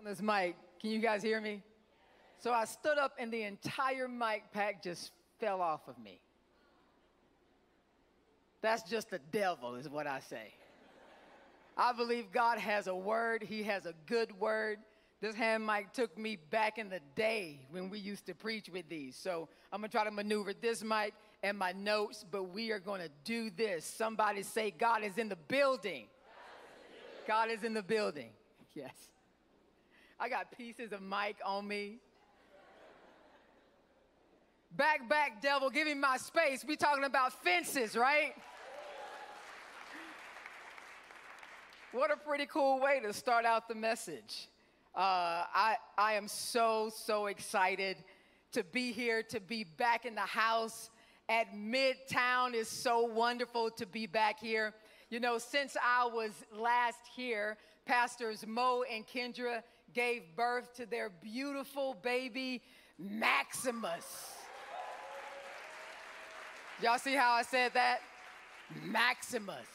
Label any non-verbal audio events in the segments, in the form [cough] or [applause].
on this mic. Can you guys hear me? So I stood up and the entire mic pack just fell off of me. That's just the devil, is what I say. I believe God has a word, He has a good word. This hand mic took me back in the day when we used to preach with these. So I'm gonna try to maneuver this mic and my notes, but we are gonna do this. Somebody say, God is in the building. God is in the building. Yes. I got pieces of mic on me. Back, back, devil, give me my space. We talking about fences, right? What a pretty cool way to start out the message. Uh, I, I am so, so excited to be here, to be back in the house at Midtown. is so wonderful to be back here. You know, since I was last here, Pastors Mo and Kendra gave birth to their beautiful baby, Maximus. Y'all see how I said that? Maximus.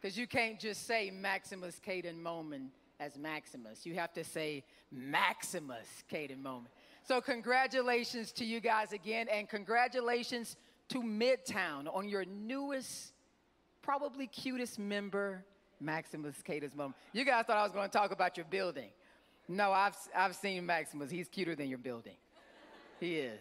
Because you can't just say Maximus Caden Moment as Maximus. You have to say Maximus Caden Moment. So, congratulations to you guys again, and congratulations to Midtown on your newest, probably cutest member, Maximus Caden Moment. You guys thought I was going to talk about your building. No, I've, I've seen Maximus. He's cuter than your building. He is.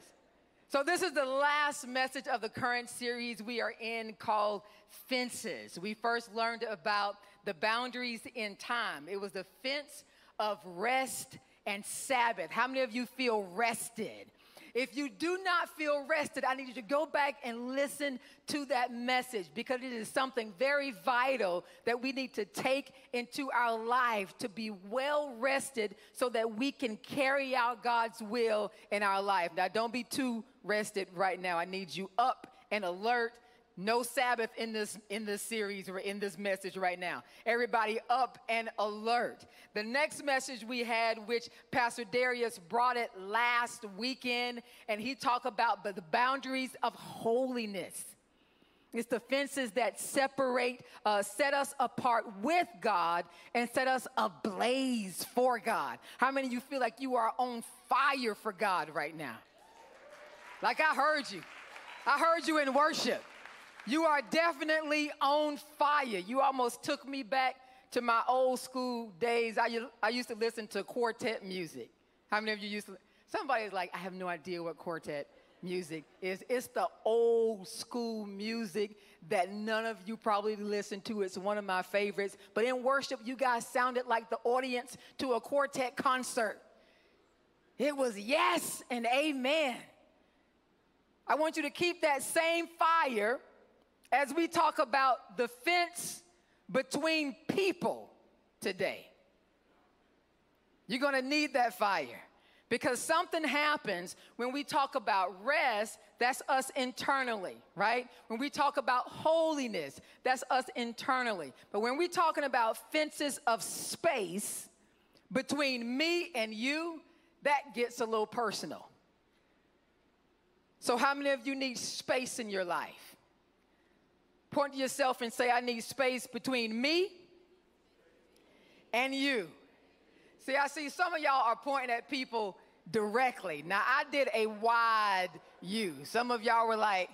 So, this is the last message of the current series we are in called Fences. We first learned about the boundaries in time, it was the fence of rest and Sabbath. How many of you feel rested? If you do not feel rested, I need you to go back and listen to that message because it is something very vital that we need to take into our life to be well rested so that we can carry out God's will in our life. Now, don't be too rested right now. I need you up and alert no Sabbath in this in this series or in this message right now. Everybody up and alert. The next message we had, which Pastor Darius brought it last weekend, and he talked about the, boundaries of holiness. It's the fences that separate, uh, set us apart with God and set us ablaze for God. How many of you feel like you are on fire for God right now? Like I heard you. I heard you in worship. You are definitely on fire. You almost took me back to my old school days. I, I used to listen to quartet music. How many of you used to? Somebody's like, I have no idea what quartet music is. It's the old school music that none of you probably listen to. It's one of my favorites. But in worship, you guys sounded like the audience to a quartet concert. It was yes and amen. I want you to keep that same fire as we talk about the fence between people today. You're gonna need that fire because something happens when we talk about rest, that's us internally, right? When we talk about holiness, that's us internally. But when we're talking about fences of space between me and you, that gets a little personal. So, how many of you need space in your life? Point to yourself and say, I need space between me and you. See, I see some of y'all are pointing at people directly. Now, I did a wide you. Some of y'all were like,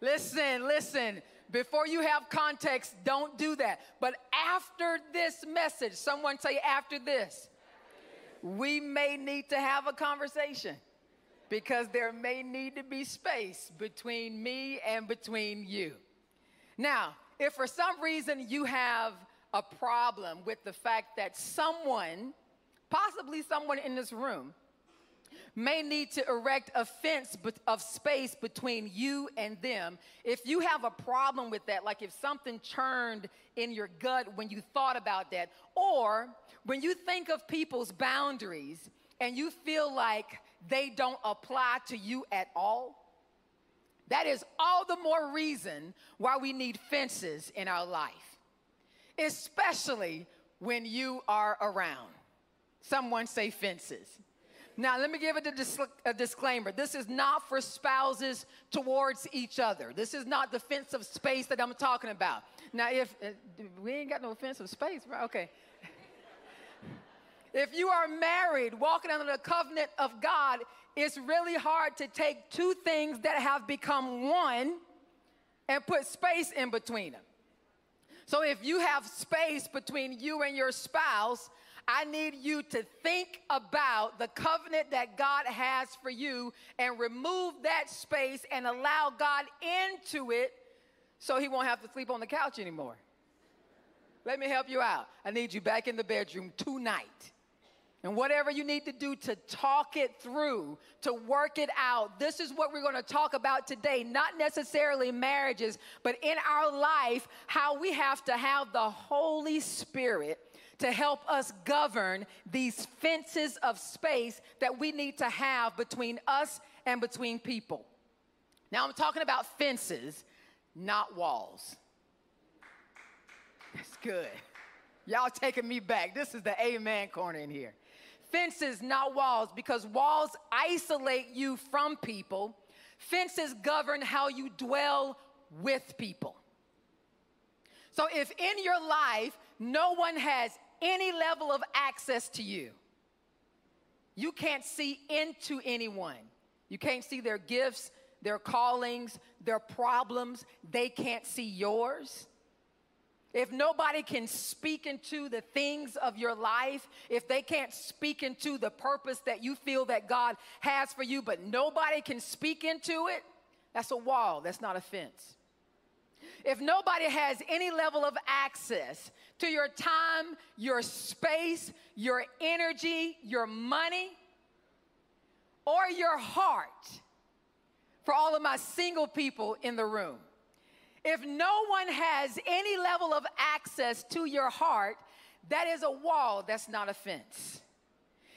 listen, listen, before you have context, don't do that. But after this message, someone say, after this, we may need to have a conversation because there may need to be space between me and between you. Now, if for some reason you have a problem with the fact that someone, possibly someone in this room, may need to erect a fence of space between you and them. If you have a problem with that, like if something churned in your gut when you thought about that, or when you think of people's boundaries and you feel like they don't apply to you at all, that is all the more reason why we need fences in our life, especially when you are around. Someone say fences. Now, let me give it a, dis- a, disclaimer. This is not for spouses towards each other. This is not of space that I'm talking about. Now, if uh, we ain't got no of space, right? Okay. [laughs] If you are married, walking under the covenant of God, it's really hard to take two things that have become one and put space in between them. So if you have space between you and your spouse, I need you to think about the covenant that God has for you and remove that space and allow God into it so he won't have to sleep on the couch anymore. Let me help you out. I need you back in the bedroom tonight. And whatever you need to do to talk it through, to work it out, this is what we're going to talk about today. Not necessarily marriages, but in our life, how we have to have the Holy Spirit to help us govern these fences of space that we need to have between us and between people. Now, I'm talking about fences, not walls. That's good. Y'all taking me back. This is the amen corner in here. Fences, not walls, because walls isolate you from people. Fences govern how you dwell with people. So if in your life no one has any level of access to you, you can't see into anyone. You can't see their gifts, their callings, their problems. They can't see yours if nobody can speak into the things of your life, if they can't speak into the purpose that you feel that God has for you, but nobody can speak into it, that's a wall, that's not a fence. If nobody has any level of access to your time, your space, your energy, your money, or your heart, for all of my single people in the room, if no one has any level of access to your heart, that is a wall, that's not a fence.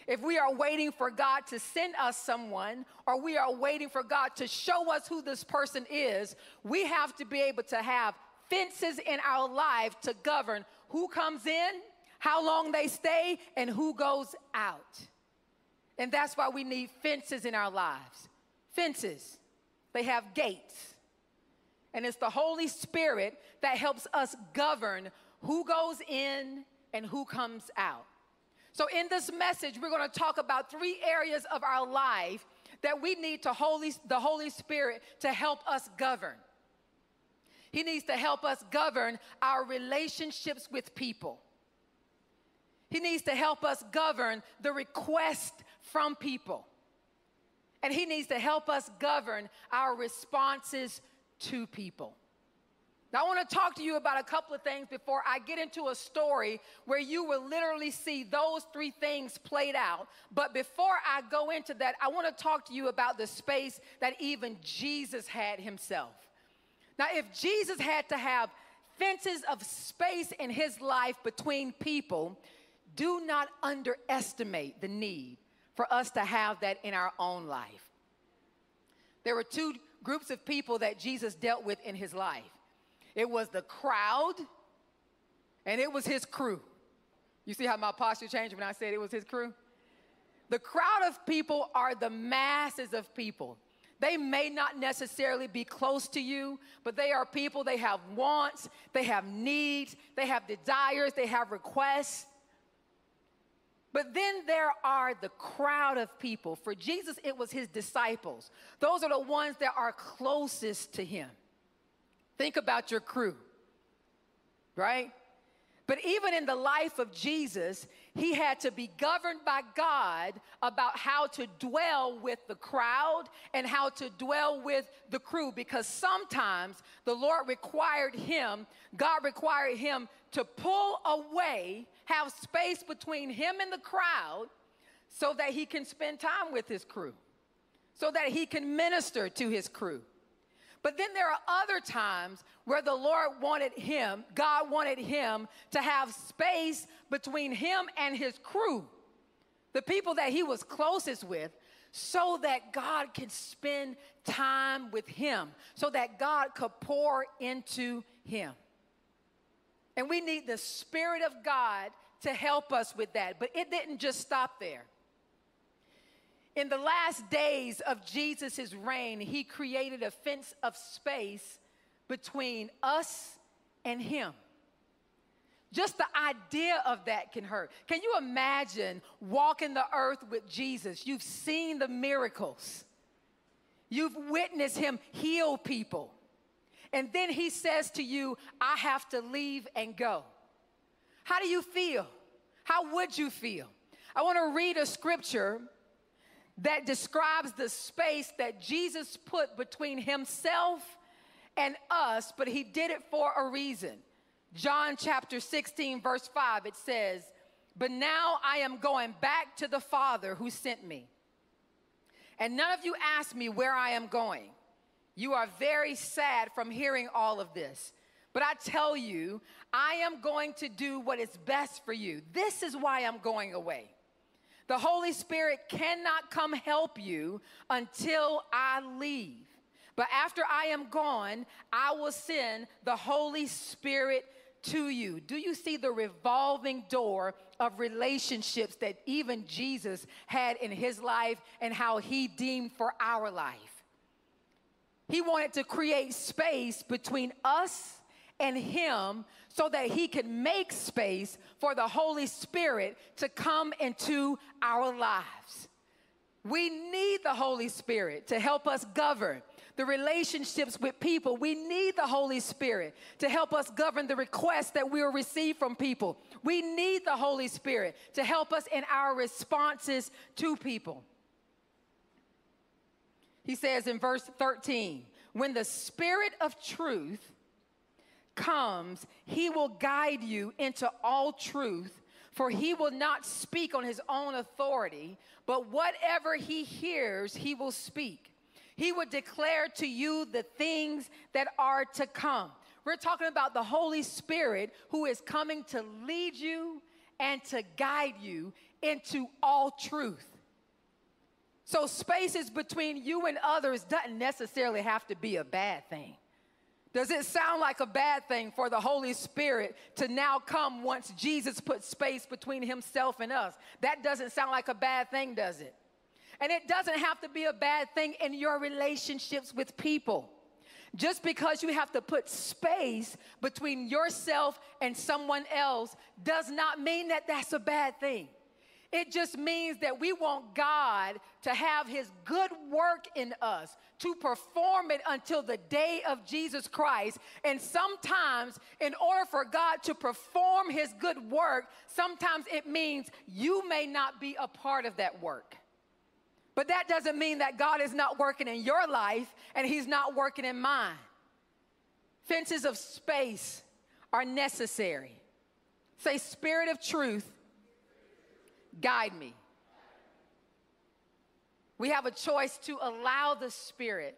If we are waiting for God to send us someone, or we are waiting for God to show us who this person is, we have to be able to have fences in our life to govern who comes in, how long they stay, and who goes out. And that's why we need fences in our lives. Fences, they have gates. And it's the Holy Spirit that helps us govern who goes in and who comes out. So, in this message, we're going to talk about three areas of our life that we need to Holy, the Holy Spirit to help us govern. He needs to help us govern our relationships with people. He needs to help us govern the request from people. And He needs to help us govern our responses to people. Now, I want to talk to you about a couple of things before I get into a story where you will literally see those three things played out. But before I go into that, I want to talk to you about the space that even Jesus had himself. Now, if Jesus had to have fences of space in his life between people, do not underestimate the need for us to have that in our own life. There were two groups of people that Jesus dealt with in his life it was the crowd, and it was his crew. You see how my posture changed when I said it was his crew? The crowd of people are the masses of people. They may not necessarily be close to you, but they are people, they have wants, they have needs, they have desires, they have requests. But then there are the crowd of people. For Jesus, it was his disciples. Those are the ones that are closest to him. Think about your crew, right? But even in the life of Jesus, he had to be governed by God about how to dwell with the crowd and how to dwell with the crew because sometimes the Lord required him, God required him to pull away, have space between him and the crowd so that he can spend time with his crew, so that he can minister to his crew. But then there are other times where the Lord wanted him, God wanted him to have space between him and his crew, the people that he was closest with, so that God could spend time with him, so that God could pour into him. And we need the Spirit of God to help us with that. But it didn't just stop there. In the last days of Jesus' reign, he created a fence of space between us and him. Just the idea of that can hurt. Can you imagine walking the earth with Jesus? You've seen the miracles, you've witnessed him heal people. And then he says to you, I have to leave and go. How do you feel? How would you feel? I want to read a scripture that describes the space that Jesus put between himself and us, but he did it for a reason. John chapter 16, verse 5, it says, But now I am going back to the Father who sent me. And none of you ask me where I am going. You are very sad from hearing all of this. But I tell you, I am going to do what is best for you. This is why I'm going away. The Holy Spirit cannot come help you until I leave. But after I am gone, I will send the Holy Spirit to you. Do you see the revolving door of relationships that even Jesus had in his life and how he deemed for our life? He wanted to create space between us and him so that he could make space for the Holy Spirit to come into our lives. We need the Holy Spirit to help us govern the relationships with people. We need the Holy Spirit to help us govern the requests that we will receive from people. We need the Holy Spirit to help us in our responses to people. He says in verse 13, when the Spirit of truth comes, he will guide you into all truth, for he will not speak on his own authority, but whatever he hears, he will speak he will declare to you the things that are to come. We're talking about the Holy Spirit who is coming to lead you and to guide you into all truth. So, spaces between you and others doesn't necessarily have to be a bad thing. Does it sound like a bad thing for the Holy Spirit to now come once Jesus put space between himself and us? That doesn't sound like a bad thing, does it? And it doesn't have to be a bad thing in your relationships with people. Just because you have to put space between yourself and someone else does not mean that that's a bad thing. It just means that we want God to have His good work in us, to perform it until the day of Jesus Christ. And sometimes, in order for God to perform His good work, sometimes it means you may not be a part of that work. But that doesn't mean that God is not working in your life and He's not working in mine. Fences of space are necessary. Say, Spirit of truth, guide me. We have a choice to allow the Spirit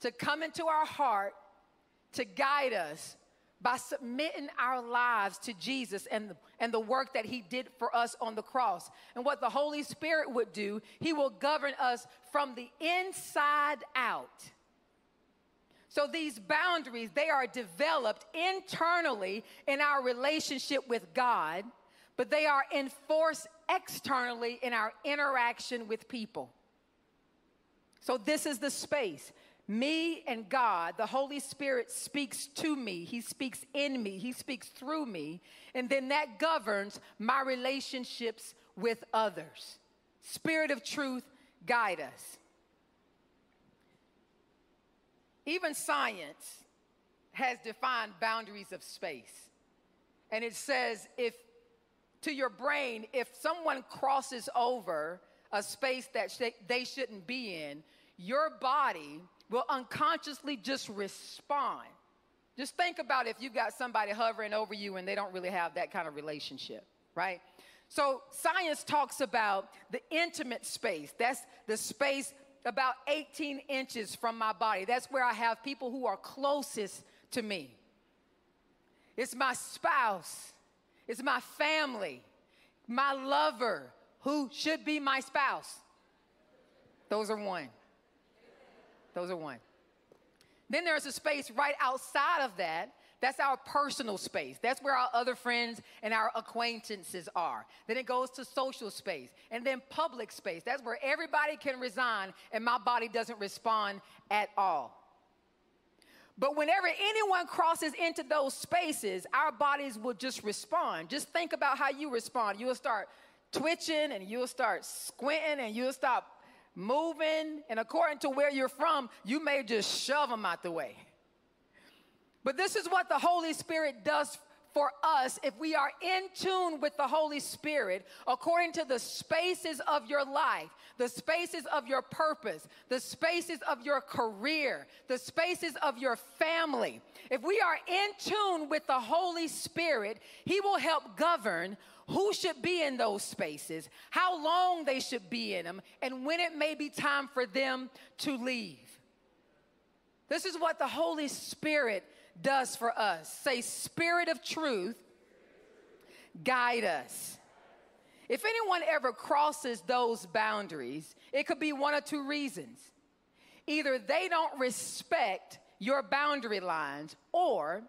to come into our heart to guide us by submitting our lives to Jesus and the, and the work that He did for us on the cross. And what the Holy Spirit would do, He will govern us from the inside out. So these boundaries, they are developed internally in our relationship with God, but they are enforced externally in our interaction with people. So this is the space me and God, the Holy Spirit speaks to me, He speaks in me, He speaks through me, and then that governs my relationships with others. Spirit of truth, guide us. Even science has defined boundaries of space. And it says if to your brain, if someone crosses over a space that sh- they shouldn't be in, your body will unconsciously just respond. Just think about if you got somebody hovering over you and they don't really have that kind of relationship, right? So, science talks about the intimate space. That's the space about 18 inches from my body. That's where I have people who are closest to me. It's my spouse, it's my family, my lover, who should be my spouse. Those are one. Those are one. Then there's a space right outside of that. That's our personal space. That's where our other friends and our acquaintances are. Then it goes to social space and then public space. That's where everybody can resign and my body doesn't respond at all. But whenever anyone crosses into those spaces, our bodies will just respond. Just think about how you respond. You'll start twitching and you'll start squinting and you'll stop moving. And according to where you're from, you may just shove them out the way. But this is what the Holy Spirit does for us if we are in tune with the Holy Spirit according to the spaces of your life, the spaces of your purpose, the spaces of your career, the spaces of your family. If we are in tune with the Holy Spirit, He will help govern who should be in those spaces, how long they should be in them, and when it may be time for them to leave. This is what the Holy Spirit does for us. Say, Spirit of truth, guide us. If anyone ever crosses those boundaries, it could be one or two reasons. Either they don't respect your boundary lines, or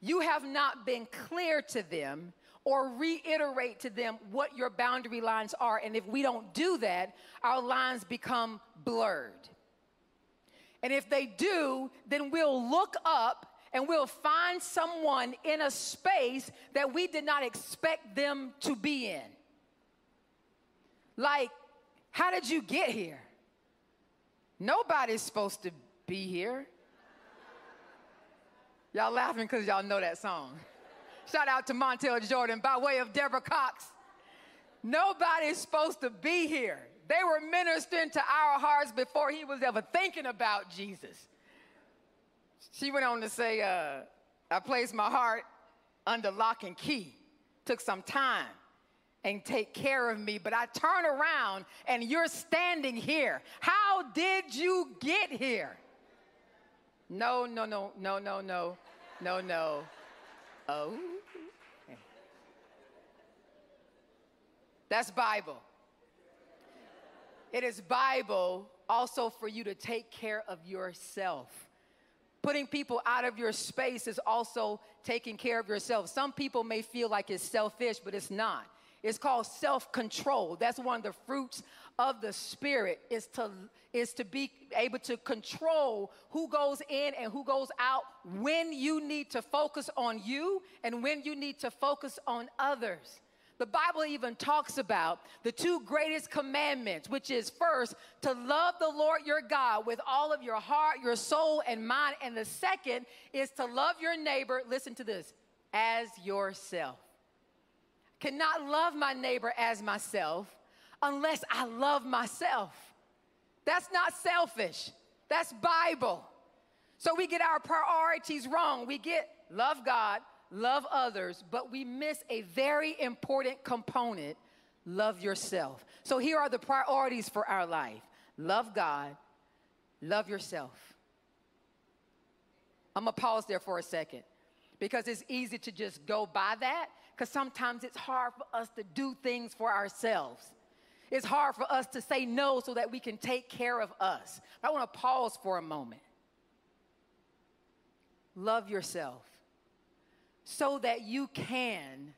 you have not been clear to them or reiterate to them what your boundary lines are. And if we don't do that, our lines become blurred. And if they do, then we'll look up and we'll find someone in a space that we did not expect them to be in. Like, how did you get here? Nobody's supposed to be here. Y'all laughing because y'all know that song. Shout out to Montell Jordan by way of Deborah Cox. Nobody's supposed to be here. They were ministering to our hearts before he was ever thinking about Jesus. She went on to say, uh, I placed my heart under lock and key. Took some time and take care of me, but I turn around and you're standing here. How did you get here? No, no, no, no, no, no, no, no. Oh. That's Bible. It is Bible also for you to take care of yourself. Putting people out of your space is also taking care of yourself. Some people may feel like it's selfish, but it's not. It's called self-control. That's one of the fruits of the spirit is to is to be able to control who goes in and who goes out when you need to focus on you and when you need to focus on others. The Bible even talks about the two greatest commandments, which is first to love the Lord your God with all of your heart, your soul, and mind. And the second is to love your neighbor, listen to this, as yourself. Cannot love my neighbor as myself unless I love myself. That's not selfish, that's Bible. So we get our priorities wrong. We get love God, love others, but we miss a very important component love yourself. So here are the priorities for our life love God, love yourself. I'm gonna pause there for a second because it's easy to just go by that because sometimes it's hard for us to do things for ourselves. It's hard for us to say no so that we can take care of us. I wanna pause for a moment. Love yourself so that you can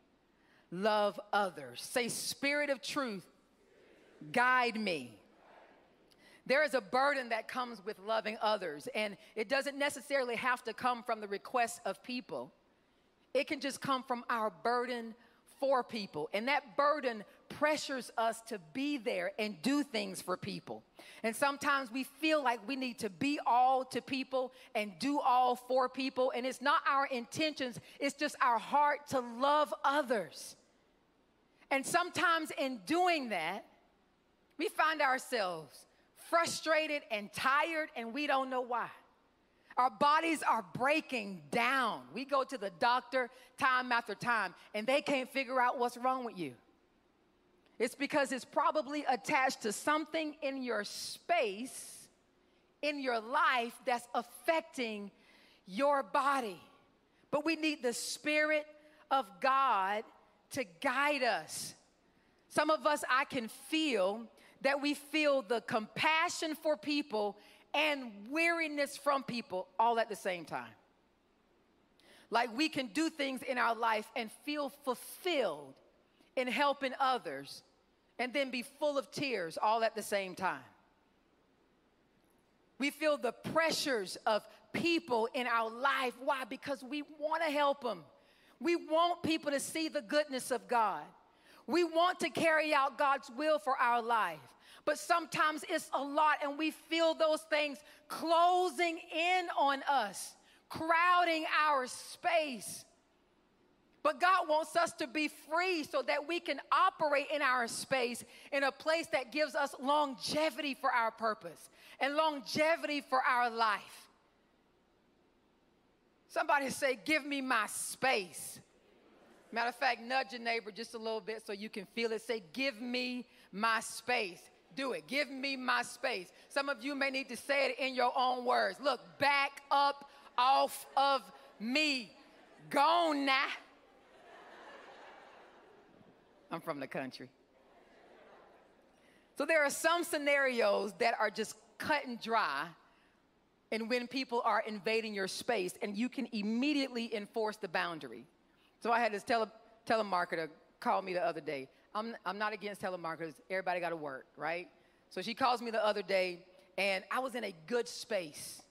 love others. Say, Spirit of truth, guide me. There is a burden that comes with loving others, and it doesn't necessarily have to come from the requests of people. It can just come from our burden for people. And that burden pressures us to be there and do things for people. And sometimes we feel like we need to be all to people and do all for people. And it's not our intentions, it's just our heart to love others. And sometimes in doing that, we find ourselves frustrated and tired, and we don't know why. Our bodies are breaking down. We go to the doctor time after time, and they can't figure out what's wrong with you. It's because it's probably attached to something in your space, in your life, that's affecting your body. But we need the Spirit of God to guide us. Some of us, I can feel that we feel the compassion for people and weariness from people all at the same time. Like we can do things in our life and feel fulfilled in helping others and then be full of tears all at the same time. We feel the pressures of people in our life. Why? Because we want to help them. We want people to see the goodness of God. We want to carry out God's will for our life. But sometimes it's a lot, and we feel those things closing in on us, crowding our space. But God wants us to be free so that we can operate in our space in a place that gives us longevity for our purpose and longevity for our life. Somebody say, Give me my space. Matter of fact, nudge your neighbor just a little bit so you can feel it. Say, Give me my space. Do it. Give me my space. Some of you may need to say it in your own words. Look, back up off of me. Gone now. I'm from the country. So there are some scenarios that are just cut and dry and when people are invading your space and you can immediately enforce the boundary. So I had this tele, telemarketer call me the other day. I'm, I'm not against telemarketers. Everybody got to work, right? So she calls me the other day and I was in a good space.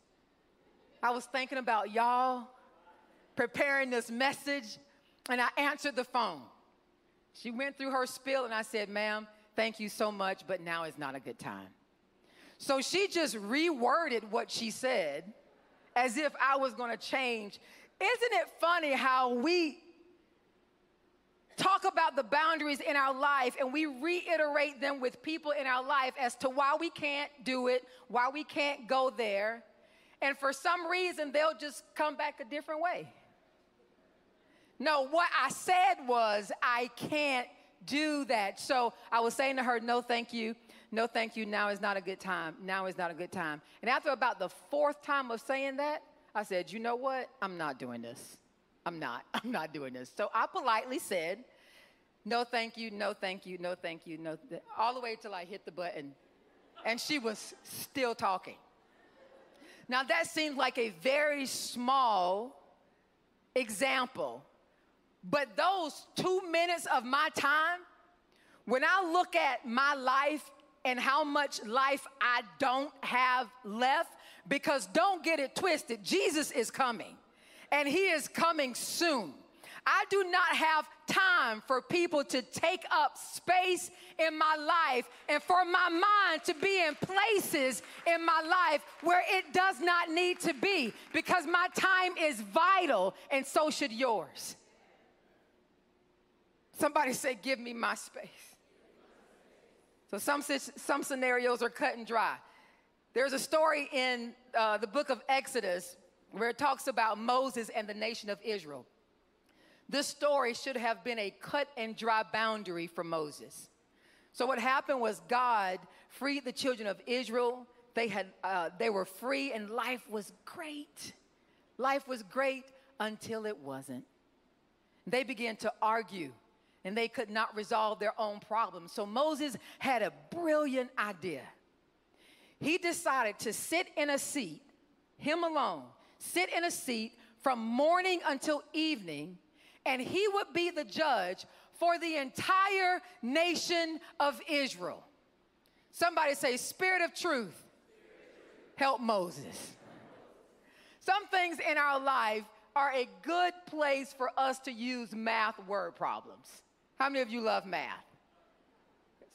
I was thinking about y'all, preparing this message, and I answered the phone. She went through her spiel, and I said, Ma'am, thank you so much, but now is not a good time. So she just reworded what she said as if I was going to change. Isn't it funny how we talk about the boundaries in our life and we reiterate them with people in our life as to why we can't do it, why we can't go there. And for some reason, they'll just come back a different way. No, what I said was, I can't do that. So I was saying to her, no, thank you. No, thank you. Now is not a good time. Now is not a good time. And after about the fourth time of saying that, I said, you know what? I'm not doing this. I'm not. [laughs] I'm not doing this. So I politely said, no, thank you. No, thank you. No, thank you. No, th-, all the way till I hit the button. And she was still talking. Now that seemed like a very small example but those two minutes of my time, when I look at my life and how much life I don't have left, because don't get it twisted, Jesus is coming and he is coming soon. I do not have time for people to take up space in my life and for my mind to be in places in my life where it does not need to be because my time is vital and so should yours. Somebody say, Give me my space. So some, some scenarios are cut and dry. There's a story in uh, the book of Exodus where it talks about Moses and the nation of Israel. This story should have been a cut and dry boundary for Moses. So what happened was God freed the children of Israel. They had uh, they were free and life was great. Life was great until it wasn't. They began to argue and they could not resolve their own problems. So Moses had a brilliant idea. He decided to sit in a seat, him alone, sit in a seat from morning until evening, and he would be the judge for the entire nation of Israel. Somebody say, Spirit of truth, help Moses. Some things in our life are a good place for us to use math word problems. How many of you love math?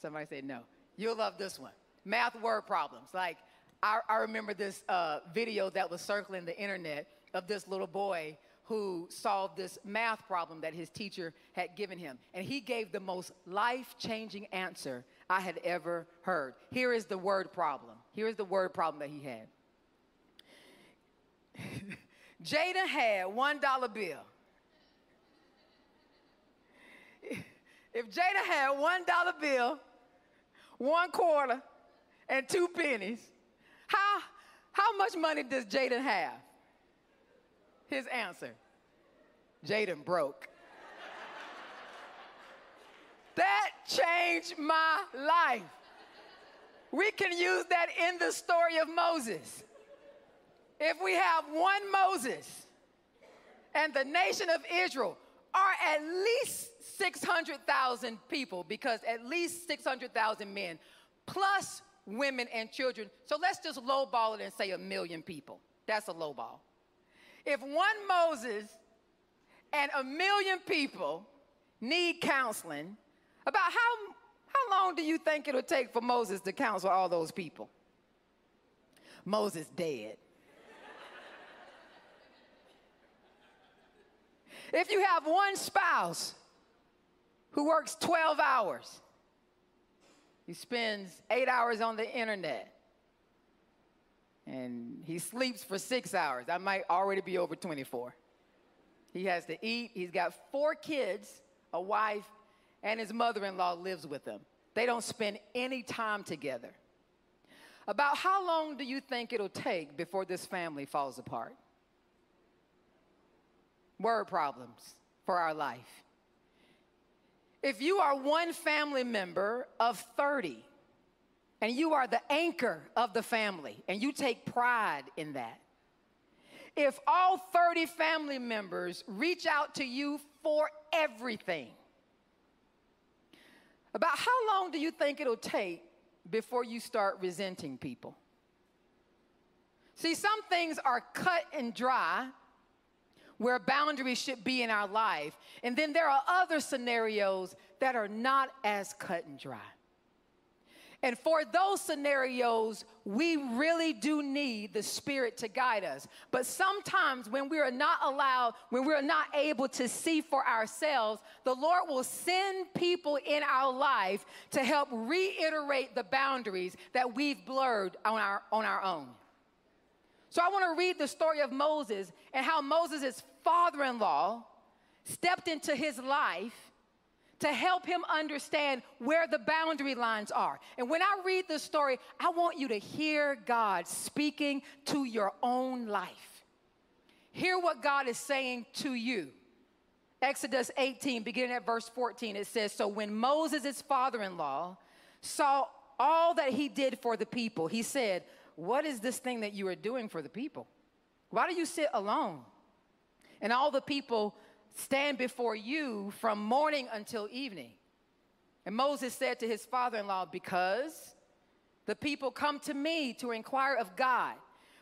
Somebody said no. You'll love this one. Math word problems. Like, I, I remember this uh, video that was circling the internet of this little boy who solved this math problem that his teacher had given him. And he gave the most life changing answer I had ever heard. Here is the word problem. Here is the word problem that he had. [laughs] Jada had $1 bill. [laughs] If Jada had one dollar bill, one quarter, and two pennies, how, how much money does Jaden have? His answer Jaden broke. that changed my life. We can use that in the story of Moses. If we have one Moses and the nation of Israel are at least 600,000 people because at least 600,000 men plus women and children. So let's just lowball it and say a million people. That's a lowball. If one Moses and a million people need counseling, about how, how long do you think it'll take for Moses to counsel all those people? Moses dead. If you have one spouse who works 12 hours, he spends eight hours on the internet, and he sleeps for six hours. I might already be over 24. He has to eat. He's got four kids, a wife, and his mother in law lives with him. They don't spend any time together. About how long do you think it'll take before this family falls apart? Word problems for our life. If you are one family member of 30 and you are the anchor of the family and you take pride in that, if all 30 family members reach out to you for everything, about how long do you think it'll take before you start resenting people? See, some things are cut and dry where boundaries should be in our life. And then there are other scenarios that are not as cut and dry. And for those scenarios, we really do need the Spirit to guide us. But sometimes when we are not allowed, when we're not able to see for ourselves, the Lord will send people in our life to help reiterate the boundaries that we've blurred on our, on our own. So I want to read the story of Moses and how Moses' father in law stepped into his life to help him understand where the boundary lines are. And when I read this story, I want you to hear God speaking to your own life. Hear what God is saying to you. Exodus 18, beginning at verse 14, it says So when Moses' father in law saw all that he did for the people, he said, What is this thing that you are doing for the people? Why do you sit alone? And all the people stand before you from morning until evening. And Moses said to his father in law, Because the people come to me to inquire of God.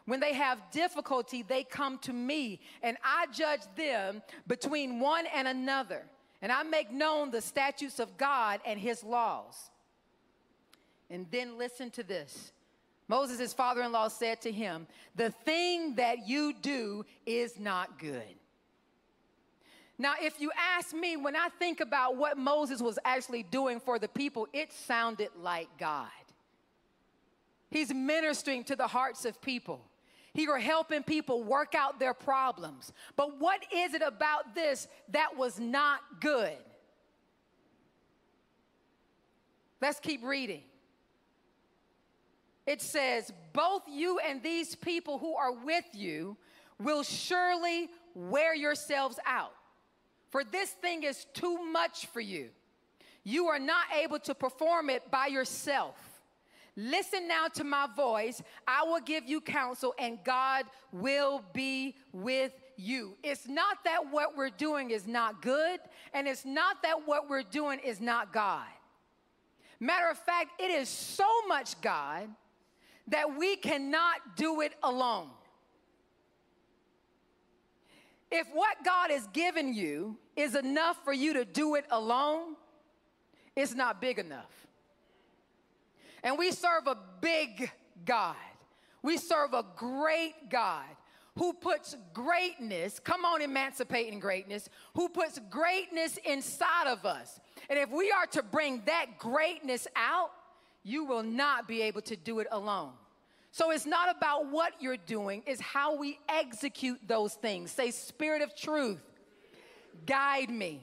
When they have difficulty, they come to me, and I judge them between one and another. And I make known the statutes of God and his laws. And then listen to this. Moses' father in law said to him, The thing that you do is not good. Now, if you ask me, when I think about what Moses was actually doing for the people, it sounded like God. He's ministering to the hearts of people. He were helping people work out their problems. But what is it about this that was not good? Let's keep reading. It says, Both you and these people who are with you will surely wear yourselves out for this thing is too much for you. You are not able to perform it by yourself. Listen now to my voice. I will give you counsel, and God will be with you. It's not that what we're doing is not good, and it's not that what we're doing is not God. Matter of fact, it is so much God that we cannot do it alone. If what God has given you is enough for you to do it alone, it's not big enough. And we serve a big God. We serve a great God who puts greatness, come on, emancipating greatness, who puts greatness inside of us. And if we are to bring that greatness out, you will not be able to do it alone. So it's not about what you're doing, it's how we execute those things. Say, Spirit of truth, guide me.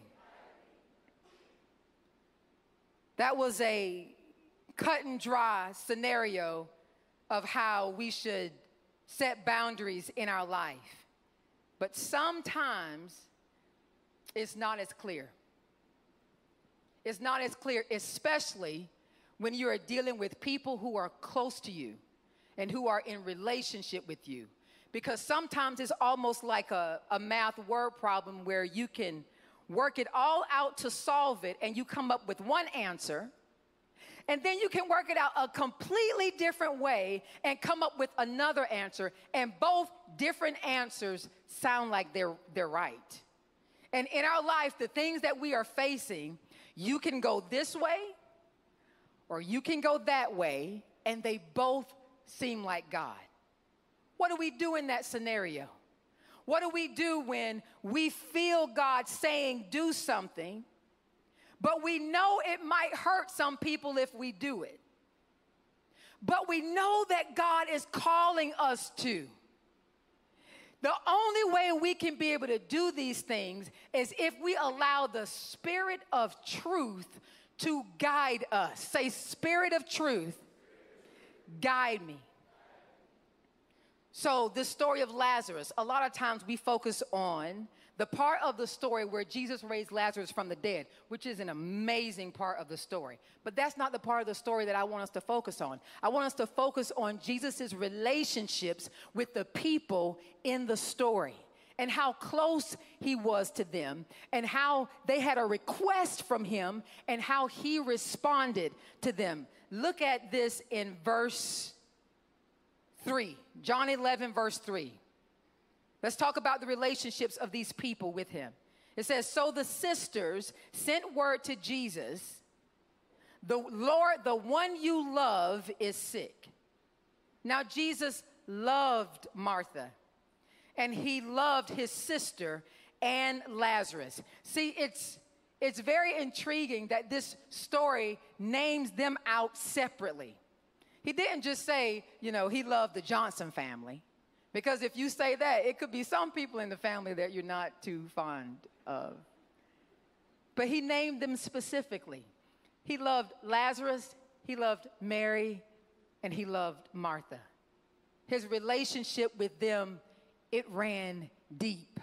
That was a cut and dry scenario of how we should set boundaries in our life. But sometimes it's not as clear. It's not as clear, especially when you are dealing with people who are close to you and who are in relationship with you. Because sometimes it's almost like a, a math word problem where you can work it all out to solve it and you come up with one answer. And then you can work it out a completely different way and come up with another answer. And both different answers sound like they're, they're right. And in our life, the things that we are facing, you can go this way or you can go that way, and they both seem like God. What do we do in that scenario? What do we do when we feel God saying, do something, but we know it might hurt some people if we do it? But we know that God is calling us to. The only way we can be able to do these things is if we allow the Spirit of truth to guide us. Say, Spirit of truth, guide me. So, the story of Lazarus, a lot of times we focus on the part of the story where Jesus raised Lazarus from the dead, which is an amazing part of the story. But that's not the part of the story that I want us to focus on. I want us to focus on Jesus' relationships with the people in the story and how close he was to them and how they had a request from him and how he responded to them. Look at this in verse 3. John 11, verse 3. Let's talk about the relationships of these people with him. It says, So the sisters sent word to Jesus, the Lord, the one you love, is sick. Now, Jesus loved Martha, and he loved his sister and Lazarus. See, it's it's very intriguing that this story names them out separately. He didn't just say, you know, he loved the Johnson family. Because if you say that, it could be some people in the family that you're not too fond of. But he named them specifically. He loved Lazarus, he loved Mary, and he loved Martha. His relationship with them, it ran deep.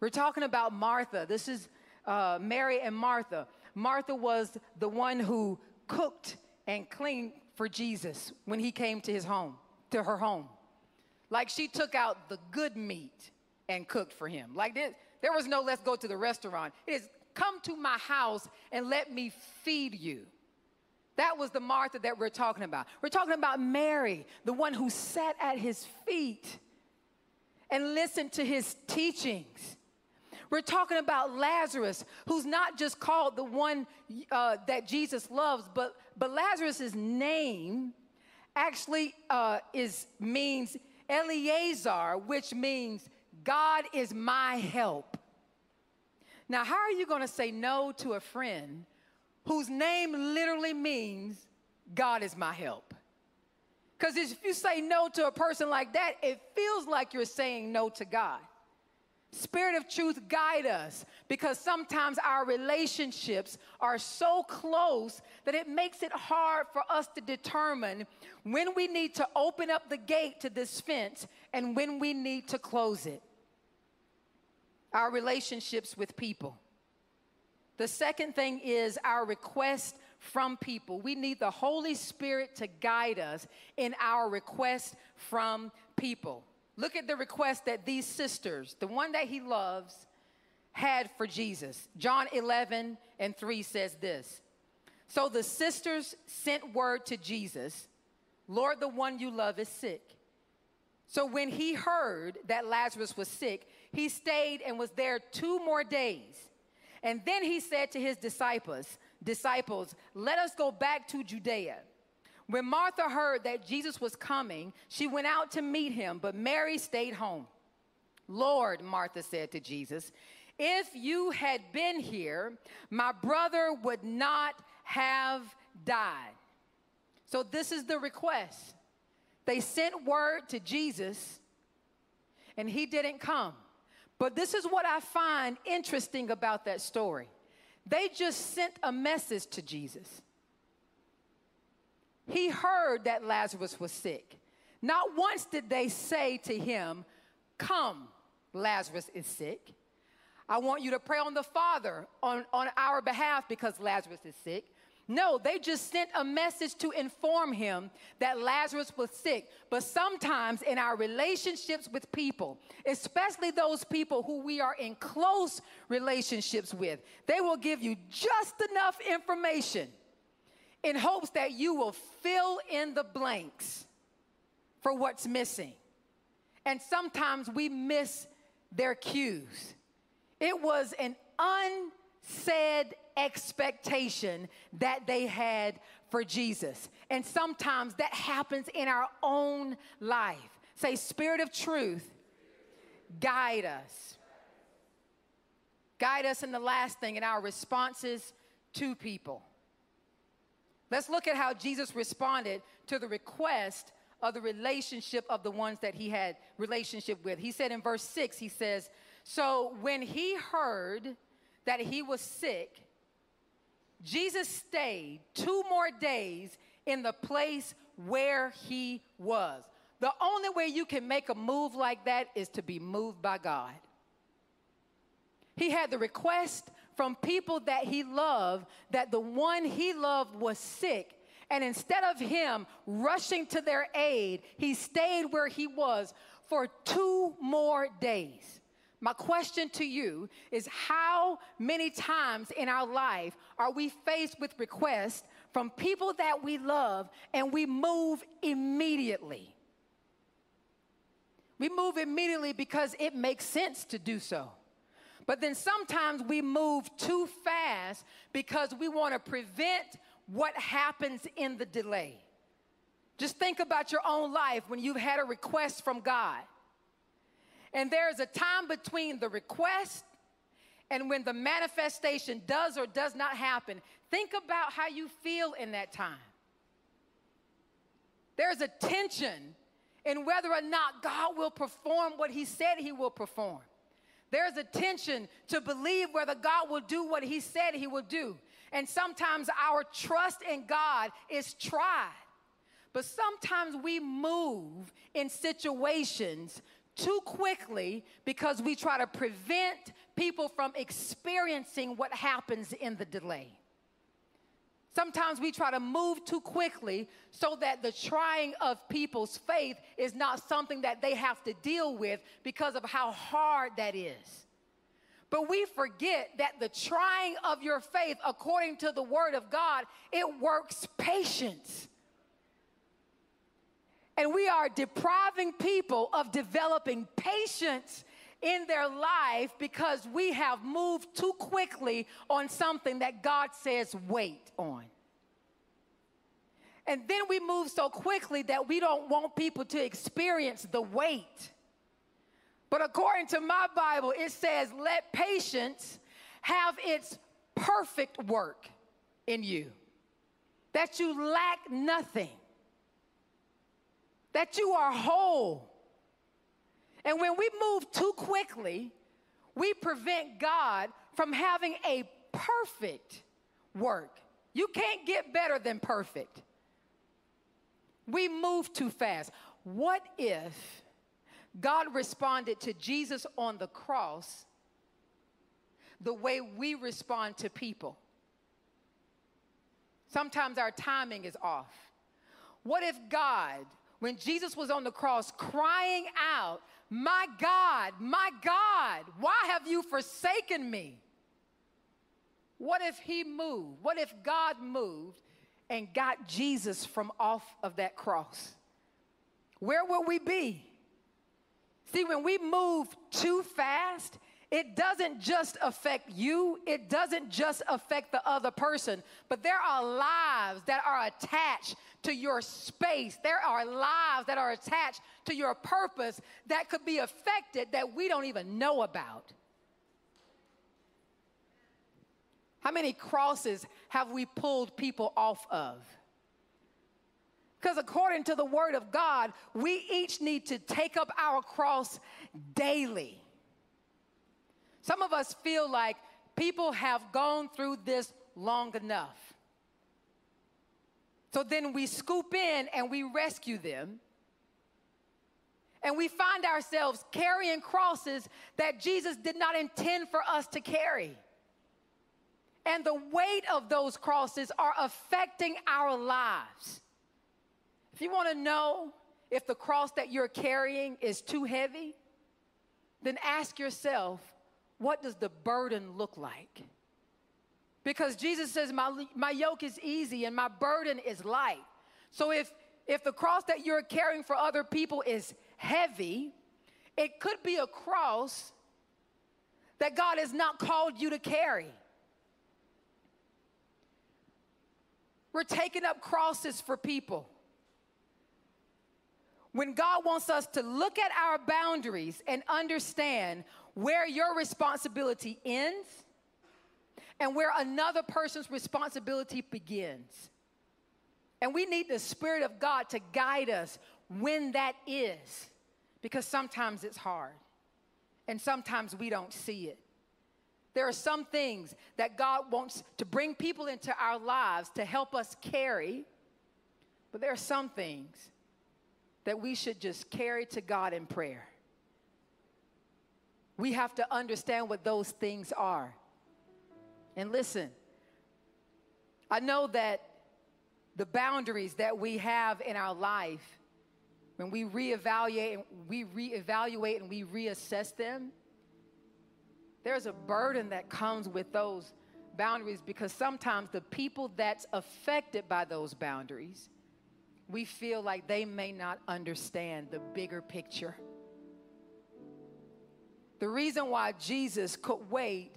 We're talking about Martha. This is uh, Mary and Martha. Martha was the one who cooked and cleaned for Jesus when he came to his home, to her home. Like she took out the good meat and cooked for him. Like this, there was no let's go to the restaurant. It is come to my house and let me feed you. That was the Martha that we're talking about. We're talking about Mary, the one who sat at his feet and listened to his teachings. We're talking about Lazarus, who's not just called the one uh, that Jesus loves, but, but Lazarus' name actually uh, is, means Eleazar, which means God is my help. Now, how are you going to say no to a friend whose name literally means God is my help? Because if you say no to a person like that, it feels like you're saying no to God. Spirit of truth, guide us because sometimes our relationships are so close that it makes it hard for us to determine when we need to open up the gate to this fence and when we need to close it. Our relationships with people. The second thing is our request from people. We need the Holy Spirit to guide us in our request from people. Look at the request that these sisters, the one that he loves, had for Jesus. John 11 and 3 says this So the sisters sent word to Jesus, Lord, the one you love is sick. So when he heard that Lazarus was sick, he stayed and was there two more days. And then he said to his disciples, disciples, let us go back to Judea. When Martha heard that Jesus was coming, she went out to meet him, but Mary stayed home. Lord, Martha said to Jesus, if you had been here, my brother would not have died. So, this is the request. They sent word to Jesus, and he didn't come. But this is what I find interesting about that story. They just sent a message to Jesus. He heard that Lazarus was sick. Not once did they say to him, Come, Lazarus is sick. I want you to pray on the Father on, on our behalf because Lazarus is sick. No, they just sent a message to inform him that Lazarus was sick. But sometimes in our relationships with people, especially those people who we are in close relationships with, they will give you just enough information in hopes that you will fill in the blanks for what's missing. And sometimes we miss their cues. It was an unsaid expectation that they had for Jesus. And sometimes that happens in our own life. Say, Spirit of truth, guide us. Guide us in the last thing in our responses to people. Let's look at how Jesus responded to the request of the relationship of the ones that he had relationship with. He said in verse 6, he says, So when he heard that he was sick, Jesus stayed two more days in the place where he was. The only way you can make a move like that is to be moved by God. He had the request from people that he loved that the one he loved was sick. And instead of him rushing to their aid, he stayed where he was for two more days. My question to you is how many times in our life are we faced with requests from people that we love and we move immediately? We move immediately because it makes sense to do so. But then sometimes we move too fast because we want to prevent what happens in the delay. Just think about your own life when you've had a request from God and there is a time between the request and when the manifestation does or does not happen. Think about how you feel in that time. There's a tension in whether or not God will perform what He said He will perform. There's a tension to believe whether God will do what He said He will do. And sometimes our trust in God is tried. But sometimes we move in situations too quickly because we try to prevent people from experiencing what happens in the delay. Sometimes we try to move too quickly so that the trying of people's faith is not something that they have to deal with because of how hard that is. But we forget that the trying of your faith, according to the word of God, it works patience. And we are depriving people of developing patience in their life because we have moved too quickly on something that God says wait on. And then we move so quickly that we don't want people to experience the wait. But according to my Bible, it says, let patience have its perfect work in you, that you lack nothing that you are whole. And when we move too quickly, we prevent God from having a perfect work. You can't get better than perfect. We move too fast. What if God responded to Jesus on the cross the way we respond to people? Sometimes our timing is off. What if God when Jesus was on the cross crying out, My God, my God, why have you forsaken me? What if he moved? What if God moved and got Jesus from off of that cross? Where will we be? See, when we move too fast, it doesn't just affect you, it doesn't just affect the other person, but there are lives that are attached to your space. There are lives that are attached to your purpose that could be affected that we don't even know about. How many crosses have we pulled people off of? Because according to the word of God, we each need to take up our cross daily. Some of us feel like people have gone through this long enough. So then we scoop in and we rescue them. And we find ourselves carrying crosses that Jesus did not intend for us to carry. And the weight of those crosses are affecting our lives. If you want to know if the cross that you're carrying is too heavy, then ask yourself what does the burden look like? Because Jesus says, my, my yoke is easy and my burden is light. So if, if the cross that you're carrying for other people is heavy, it could be a cross that God has not called you to carry. We're taking up crosses for people. When God wants us to look at our boundaries and understand where your responsibility ends and where another person's responsibility begins. And we need the Spirit of God to guide us when that is, because sometimes it's hard and sometimes we don't see it. There are some things that God wants to bring people into our lives to help us carry, but there are some things that we should just carry to God in prayer. We have to understand what those things are. And listen, I know that the boundaries that we have in our life, when we reevaluate, we reevaluate and we reassess them, there's a burden that comes with those boundaries because sometimes the people that's affected by those boundaries, we feel like they may not understand the bigger picture. The reason why Jesus could wait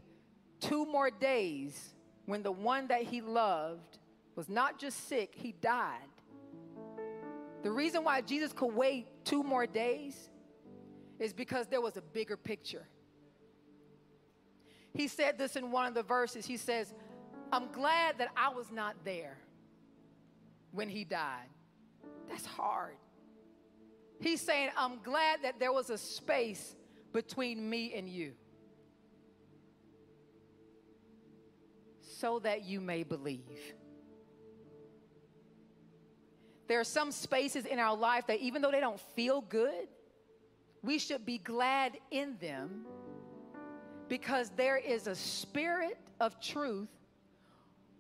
two more days when the one that he loved was not just sick, he died. The reason why Jesus could wait two more days is because there was a bigger picture. He said this in one of the verses. He says, I'm glad that I was not there when he died. That's hard. He's saying, I'm glad that there was a space between me and you so that you may believe. There are some spaces in our life that even though they don't feel good, we should be glad in them because there is a spirit of truth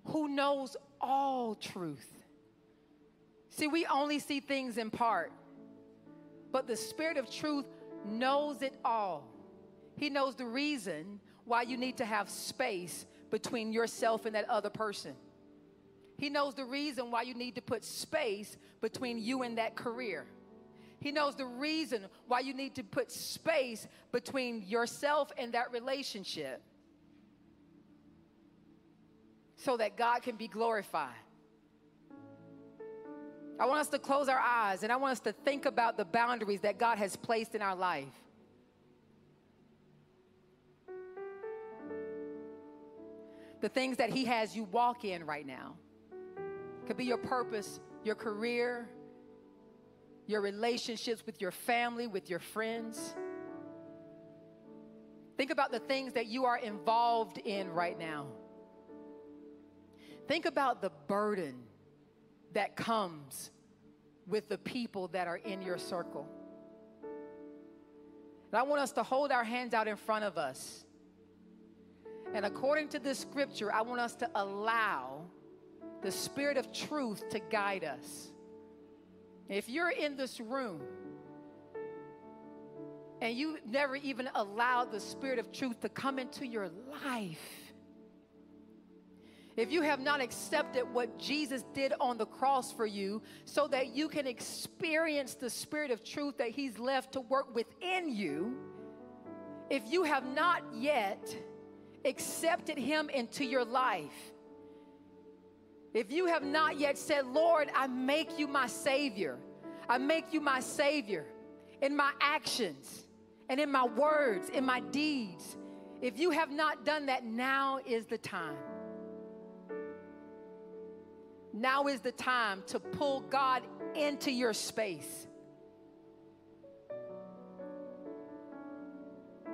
who knows all truth. See, we only see things in part, but the spirit of truth knows it all. He knows the reason why you need to have space between yourself and that other person. He knows the reason why you need to put space between you and that career. He knows the reason why you need to put space between yourself and that relationship so that God can be glorified. I want us to close our eyes and I want us to think about the boundaries that God has placed in our life. The things that He has you walk in right now. Could be your purpose, your career, your relationships with your family, with your friends. Think about the things that you are involved in right now. Think about the burden that comes with the people that are in your circle. And I want us to hold our hands out in front of us. And according to this scripture, I want us to allow the spirit of truth to guide us. If you're in this room and you never even allowed the spirit of truth to come into your life, if you have not accepted what Jesus did on the cross for you so that you can experience the spirit of truth that He's left to work within you, if you have not yet accepted Him into your life, if you have not yet said, Lord, I make you my Savior, I make you my Savior in my actions and in my words, in my deeds. If you have not done that, now is the time. Now is the time to pull God into your space.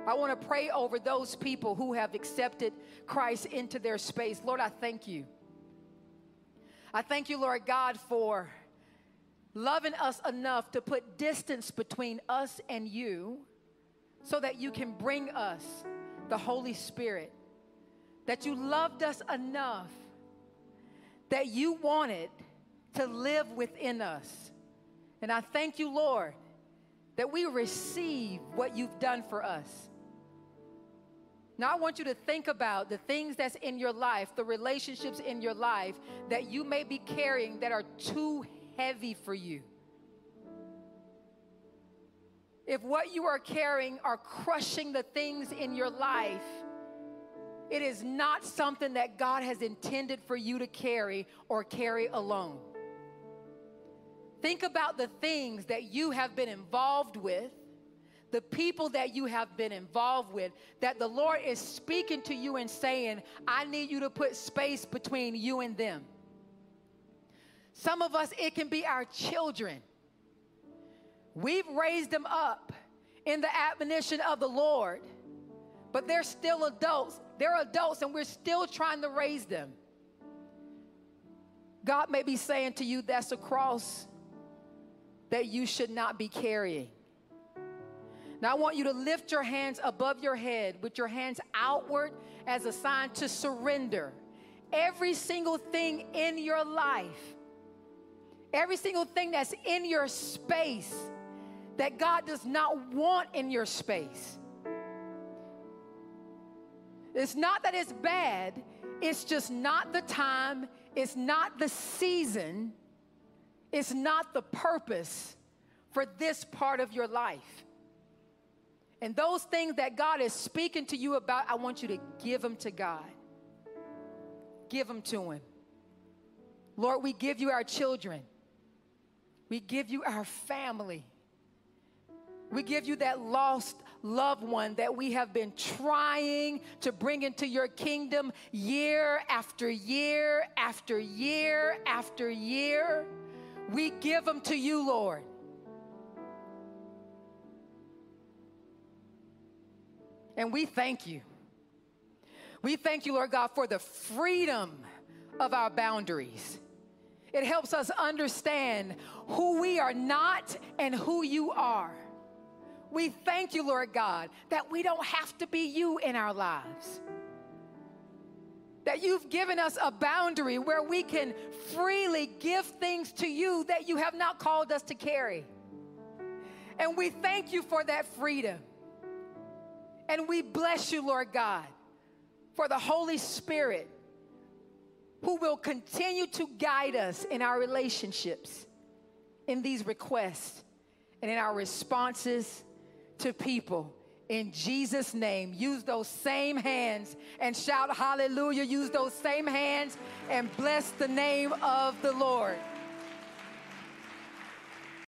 I want to pray over those people who have accepted Christ into their space. Lord, I thank you. I thank you, Lord God, for loving us enough to put distance between us and you so that you can bring us the Holy Spirit. That you loved us enough that you wanted to live within us. And I thank you, Lord, that we receive what you've done for us. Now, I want you to think about the things that's in your life, the relationships in your life that you may be carrying that are too heavy for you. If what you are carrying are crushing the things in your life, it is not something that God has intended for you to carry or carry alone. Think about the things that you have been involved with, the people that you have been involved with, that the Lord is speaking to you and saying, I need you to put space between you and them. Some of us, it can be our children. We've raised them up in the admonition of the Lord, but they're still adults. They're adults, and we're still trying to raise them. God may be saying to you, that's a cross that you should not be carrying. Now, I want you to lift your hands above your head with your hands outward as a sign to surrender. Every single thing in your life, every single thing that's in your space that God does not want in your space. It's not that it's bad, it's just not the time, it's not the season, it's not the purpose for this part of your life. And those things that God is speaking to you about, I want you to give them to God. Give them to Him. Lord, we give you our children, we give you our family. We give you that lost loved one that we have been trying to bring into your kingdom year after year after year after year. We give them to you, Lord. And we thank you. We thank you, Lord God, for the freedom of our boundaries. It helps us understand who we are not and who you are. We thank you, Lord God, that we don't have to be you in our lives. That you've given us a boundary where we can freely give things to you that you have not called us to carry. And we thank you for that freedom. And we bless you, Lord God, for the Holy Spirit who will continue to guide us in our relationships, in these requests, and in our responses to people. In Jesus' name, use those same hands and shout hallelujah. Use those same hands and bless the name of the Lord.